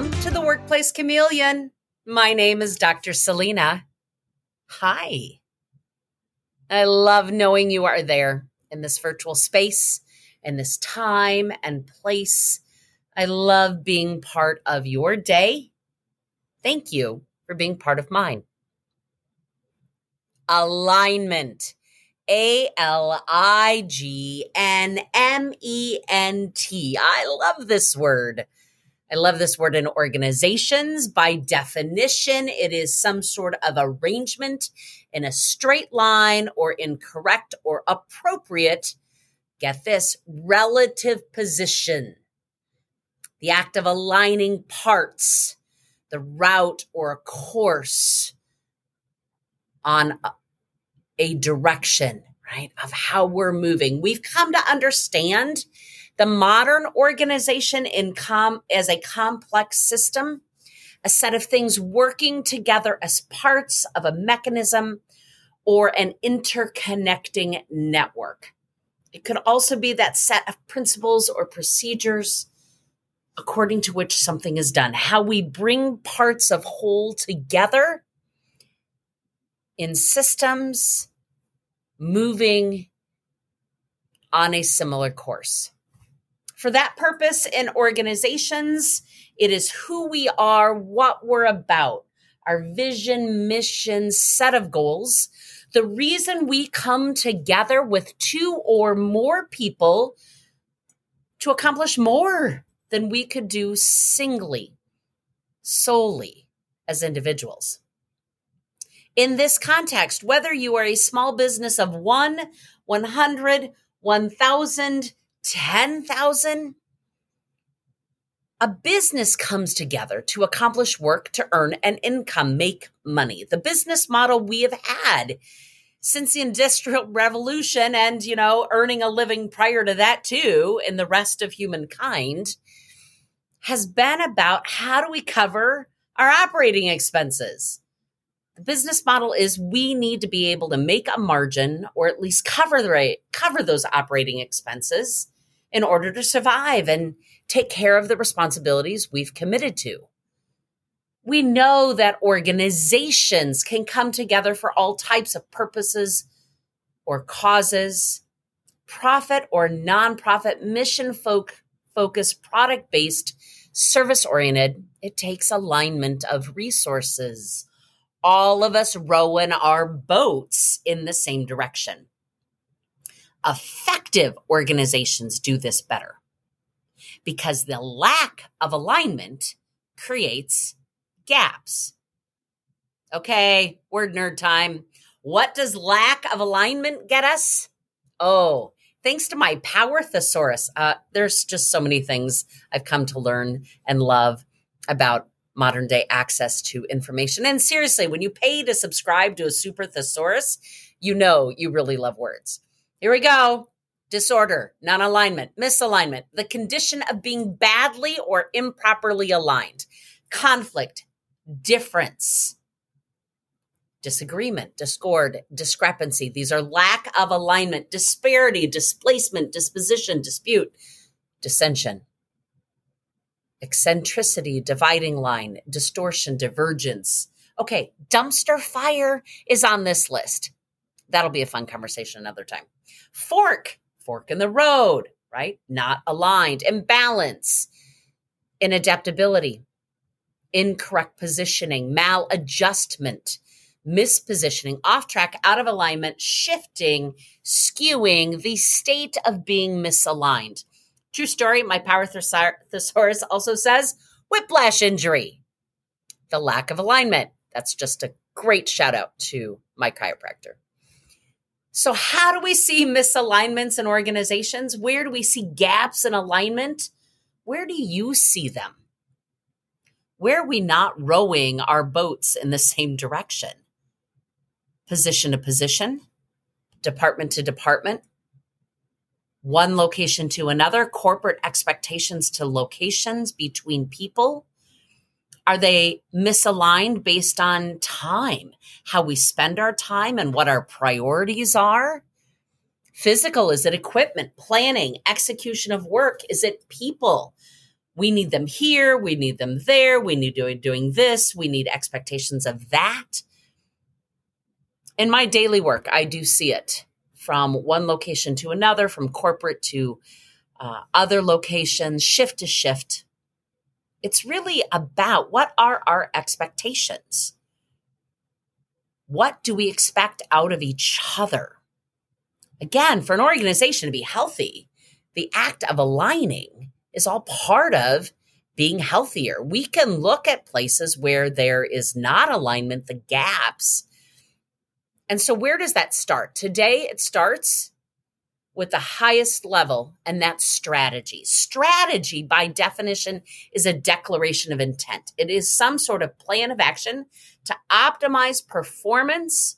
Welcome to the Workplace Chameleon. My name is Dr. Celina. Hi. I love knowing you are there in this virtual space, in this time and place. I love being part of your day. Thank you for being part of mine. Alignment. A L I G N M E N T. I love this word. I love this word in organizations. By definition, it is some sort of arrangement in a straight line or incorrect or appropriate, get this, relative position. The act of aligning parts, the route or a course on a direction, right, of how we're moving. We've come to understand the modern organization in com- as a complex system, a set of things working together as parts of a mechanism or an interconnecting network. It could also be that set of principles or procedures according to which something is done, how we bring parts of whole together in systems moving on a similar course. For that purpose, in organizations, it is who we are, what we're about, our vision, mission, set of goals. The reason we come together with two or more people to accomplish more than we could do singly, solely as individuals. In this context, whether you are a small business of one, 100, 1,000, 10,000 a business comes together to accomplish work to earn an income, make money. The business model we have had since the industrial revolution and, you know, earning a living prior to that too in the rest of humankind has been about how do we cover our operating expenses? The business model is we need to be able to make a margin or at least cover the cover those operating expenses in order to survive and take care of the responsibilities we've committed to. We know that organizations can come together for all types of purposes or causes, profit or nonprofit, mission folk, focused, product based, service oriented. It takes alignment of resources. All of us rowing our boats in the same direction. Effective organizations do this better because the lack of alignment creates gaps. Okay, word nerd time. What does lack of alignment get us? Oh, thanks to my power thesaurus. Uh, there's just so many things I've come to learn and love about modern day access to information. And seriously, when you pay to subscribe to a super thesaurus, you know you really love words. Here we go. Disorder, non alignment, misalignment, the condition of being badly or improperly aligned, conflict, difference, disagreement, discord, discrepancy. These are lack of alignment, disparity, displacement, disposition, dispute, dissension, eccentricity, dividing line, distortion, divergence. Okay, dumpster fire is on this list. That'll be a fun conversation another time. Fork, fork in the road, right? Not aligned. Imbalance, inadaptability, incorrect positioning, maladjustment, mispositioning, off track, out of alignment, shifting, skewing, the state of being misaligned. True story, my power thesaurus also says whiplash injury, the lack of alignment. That's just a great shout out to my chiropractor. So, how do we see misalignments in organizations? Where do we see gaps in alignment? Where do you see them? Where are we not rowing our boats in the same direction? Position to position, department to department, one location to another, corporate expectations to locations between people, are they misaligned based on time, how we spend our time and what our priorities are? Physical, is it equipment, planning, execution of work? Is it people? We need them here. We need them there. We need doing, doing this. We need expectations of that. In my daily work, I do see it from one location to another, from corporate to uh, other locations, shift to shift. It's really about what are our expectations? What do we expect out of each other? Again, for an organization to be healthy, the act of aligning is all part of being healthier. We can look at places where there is not alignment, the gaps. And so, where does that start? Today, it starts with the highest level, and that's strategy. Strategy, by definition, is a declaration of intent. It is some sort of plan of action to optimize performance.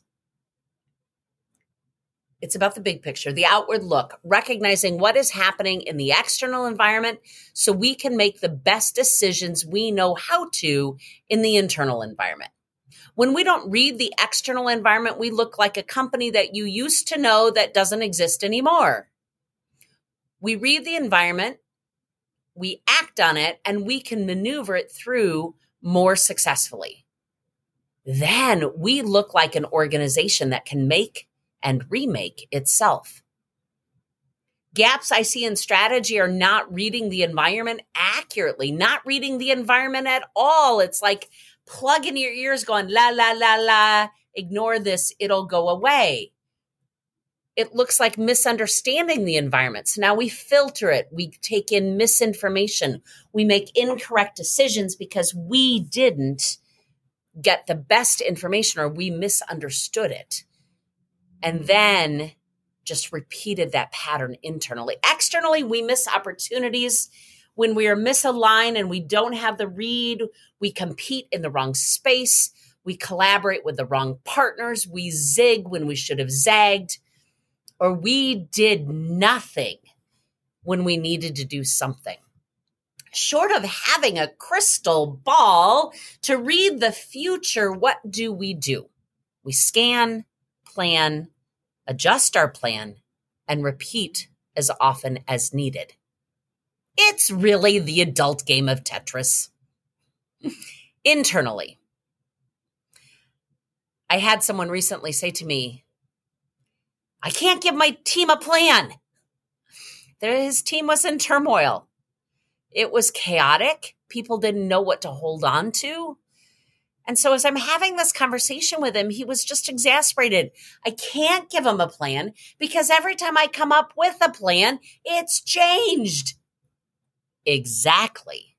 It's about the big picture, the outward look, recognizing what is happening in the external environment so we can make the best decisions we know how to in the internal environment. When we don't read the external environment, we look like a company that you used to know that doesn't exist anymore. We read the environment, we act on it, and we can maneuver it through more successfully. Then we look like an organization that can make and remake itself. Gaps I see in strategy are not reading the environment accurately, not reading the environment at all. It's like plug in your ears going la la la la ignore this it'll go away. It looks like misunderstanding the environment. So now we filter it. We take in misinformation. We make incorrect decisions because we didn't get the best information or we misunderstood it. And then just repeated that pattern internally. Externally we miss opportunities when we are misaligned and we don't have the read, we compete in the wrong space, we collaborate with the wrong partners, we zig when we should have zagged, or we did nothing when we needed to do something. Short of having a crystal ball to read the future, what do we do? We scan, plan, adjust our plan, and repeat as often as needed. It's really the adult game of Tetris. Internally, I had someone recently say to me, I can't give my team a plan. His team was in turmoil. It was chaotic. People didn't know what to hold on to. And so, as I'm having this conversation with him, he was just exasperated. I can't give him a plan because every time I come up with a plan, it's changed. Exactly.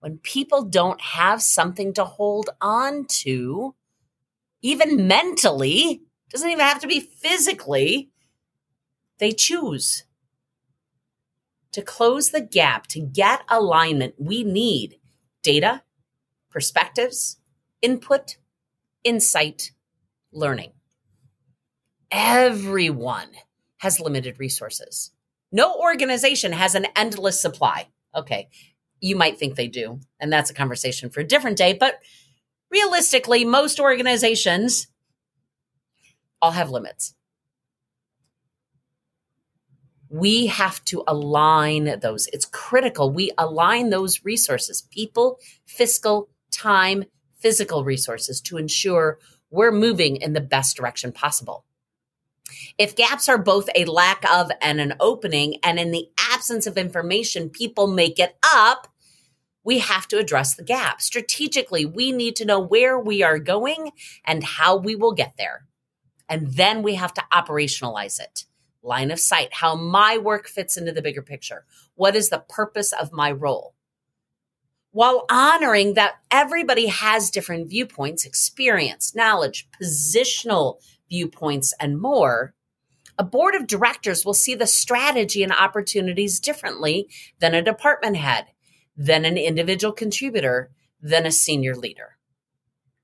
When people don't have something to hold on to, even mentally, doesn't even have to be physically, they choose. To close the gap, to get alignment, we need data, perspectives, input, insight, learning. Everyone has limited resources. No organization has an endless supply. Okay. You might think they do. And that's a conversation for a different day. But realistically, most organizations all have limits. We have to align those. It's critical. We align those resources people, fiscal, time, physical resources to ensure we're moving in the best direction possible. If gaps are both a lack of and an opening, and in the absence of information, people make it up, we have to address the gap. Strategically, we need to know where we are going and how we will get there. And then we have to operationalize it. Line of sight, how my work fits into the bigger picture. What is the purpose of my role? While honoring that everybody has different viewpoints, experience, knowledge, positional viewpoints, and more, a board of directors will see the strategy and opportunities differently than a department head, than an individual contributor, than a senior leader.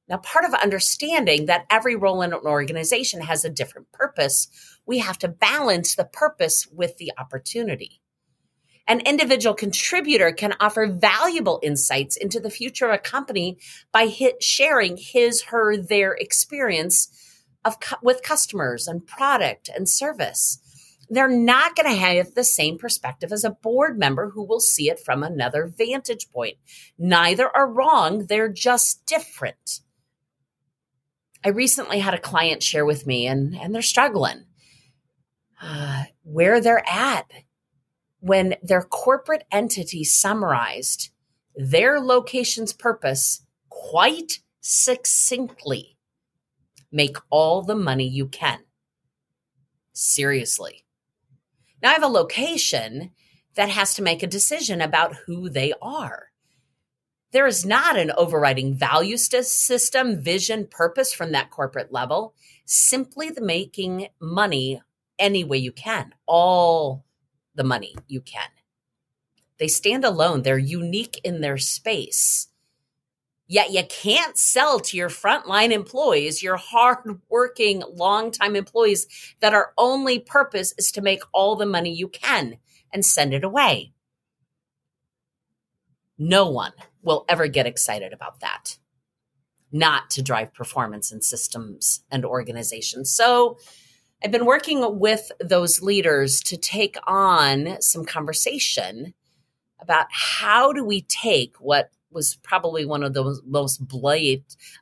Now, part of understanding that every role in an organization has a different purpose, we have to balance the purpose with the opportunity. An individual contributor can offer valuable insights into the future of a company by sharing his, her, their experience of with customers and product and service. they're not going to have the same perspective as a board member who will see it from another vantage point. Neither are wrong, they're just different. I recently had a client share with me, and, and they're struggling uh, where they're at when their corporate entity summarized their location's purpose quite succinctly make all the money you can. Seriously. Now I have a location that has to make a decision about who they are. There is not an overriding value system, vision, purpose from that corporate level. Simply the making money any way you can, all the money you can. They stand alone, they're unique in their space. Yet you can't sell to your frontline employees, your hardworking, longtime employees that our only purpose is to make all the money you can and send it away. No one will ever get excited about that. Not to drive performance in systems and organizations. So I've been working with those leaders to take on some conversation about how do we take what was probably one of the most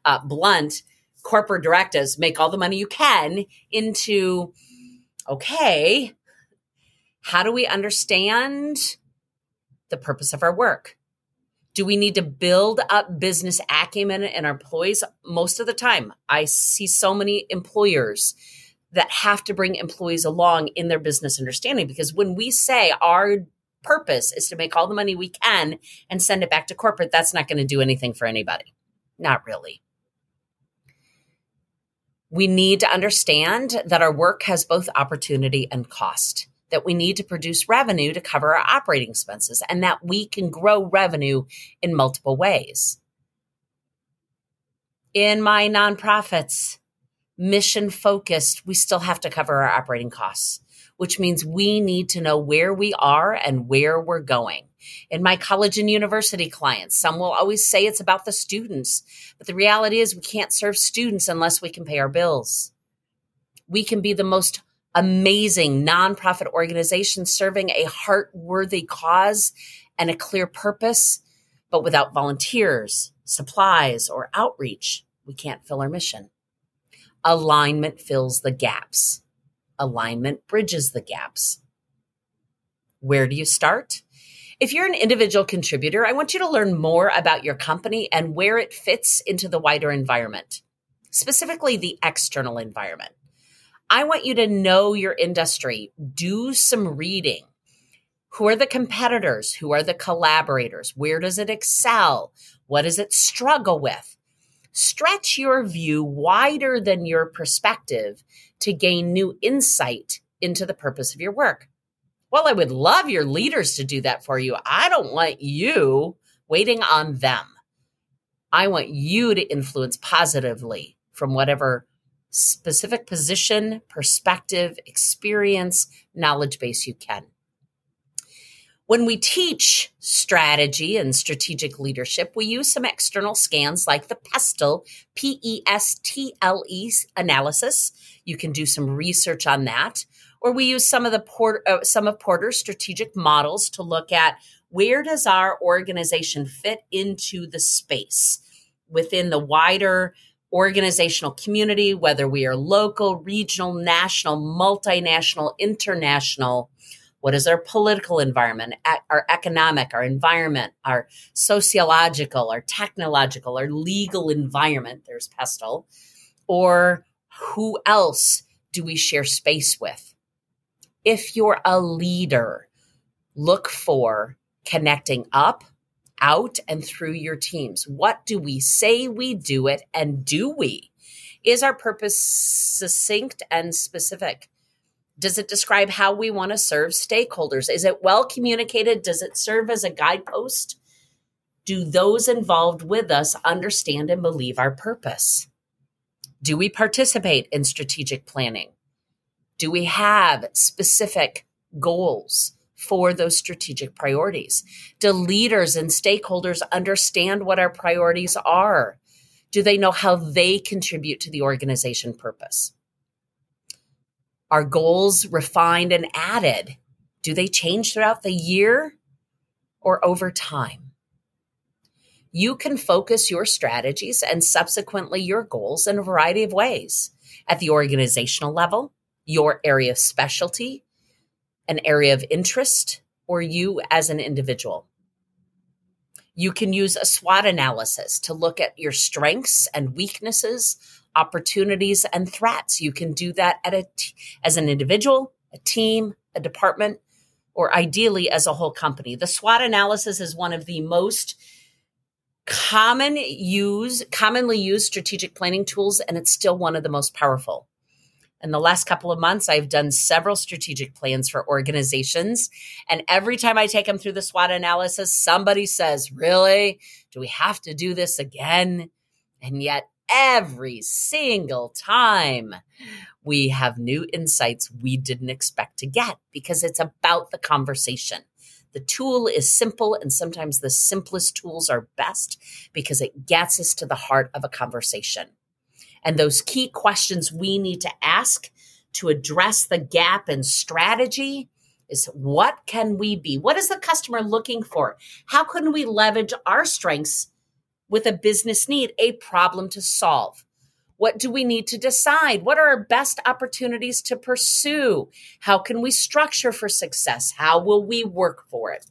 uh, blunt corporate directives make all the money you can into okay how do we understand the purpose of our work? Do we need to build up business acumen in our employees? Most of the time i see so many employers that have to bring employees along in their business understanding because when we say our purpose is to make all the money we can and send it back to corporate, that's not going to do anything for anybody. Not really. We need to understand that our work has both opportunity and cost, that we need to produce revenue to cover our operating expenses, and that we can grow revenue in multiple ways. In my nonprofits, mission focused, we still have to cover our operating costs which means we need to know where we are and where we're going. In my college and university clients, some will always say it's about the students, but the reality is we can't serve students unless we can pay our bills. We can be the most amazing nonprofit organization serving a heart worthy cause and a clear purpose, but without volunteers, supplies, or outreach, we can't fill our mission. Alignment fills the gaps alignment bridges the gaps. Where do you start? If you're an individual contributor, I want you to learn more about your company and where it fits into the wider environment, specifically the external environment. I want you to know your industry, do some reading. Who are the competitors? Who are the collaborators? Where does it excel? What does it struggle with? Stretch your view wider than your perspective to gain new insight into the purpose of your work. Well, I would love your leaders to do that for you. I don't want you waiting on them. I want you to influence positively from whatever specific position, perspective, experience, knowledge base you can. When we teach strategy and strategic leadership, we use some external scans like the PESTLE, P E S T L E analysis. You can do some research on that. Or we use some of the Port, uh, some of Porter's strategic models to look at where does our organization fit into the space within the wider organizational community, whether we are local, regional, national, multinational, international what is our political environment, our economic, our environment, our sociological, our technological, our legal environment? There's PESTLE. Or who else do we share space with? If you're a leader, look for connecting up, out, and through your teams. What do we say we do it, and do we? Is our purpose succinct and specific? Does it describe how we want to serve stakeholders? Is it well communicated? Does it serve as a guidepost? Do those involved with us understand and believe our purpose? Do we participate in strategic planning? Do we have specific goals for those strategic priorities? Do leaders and stakeholders understand what our priorities are? Do they know how they contribute to the organization purpose? Are goals refined and added? Do they change throughout the year or over time? You can focus your strategies and subsequently your goals in a variety of ways at the organizational level, your area of specialty, an area of interest, or you as an individual. You can use a SWOT analysis to look at your strengths and weaknesses, opportunities and threats. You can do that at a t- as an individual, a team, a department, or ideally as a whole company. The SWOT analysis is one of the most common use commonly used strategic planning tools and it's still one of the most powerful. In the last couple of months, I've done several strategic plans for organizations. And every time I take them through the SWOT analysis, somebody says, Really? Do we have to do this again? And yet, every single time, we have new insights we didn't expect to get because it's about the conversation. The tool is simple, and sometimes the simplest tools are best because it gets us to the heart of a conversation and those key questions we need to ask to address the gap in strategy is what can we be? What is the customer looking for? How can we leverage our strengths with a business need, a problem to solve? What do we need to decide? What are our best opportunities to pursue? How can we structure for success? How will we work for it?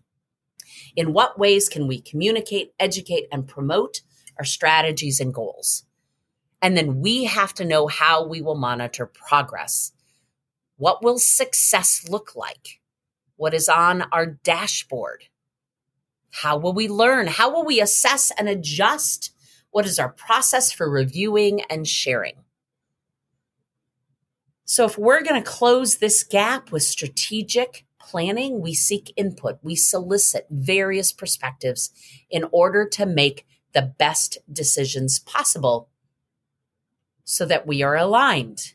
In what ways can we communicate, educate, and promote our strategies and goals? And then we have to know how we will monitor progress. What will success look like? What is on our dashboard? How will we learn? How will we assess and adjust? What is our process for reviewing and sharing? So, if we're going to close this gap with strategic planning, we seek input, we solicit various perspectives in order to make the best decisions possible so that we are aligned.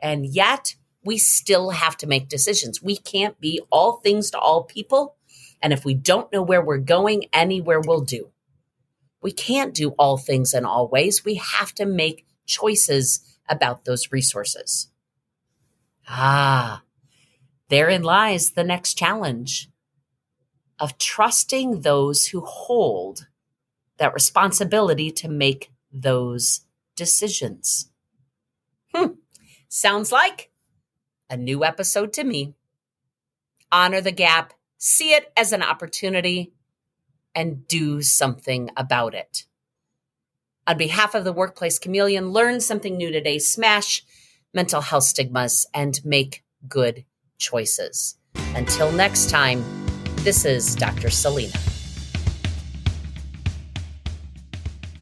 And yet, we still have to make decisions. We can't be all things to all people. And if we don't know where we're going, anywhere will do. We can't do all things in all ways. We have to make choices about those resources. Ah, therein lies the next challenge of trusting those who hold that responsibility to make those decisions. Hmm. Sounds like a new episode to me. Honor the gap, see it as an opportunity, and do something about it. On behalf of the Workplace Chameleon, learn something new today, smash mental health stigmas, and make good choices. Until next time, this is Dr. Celina.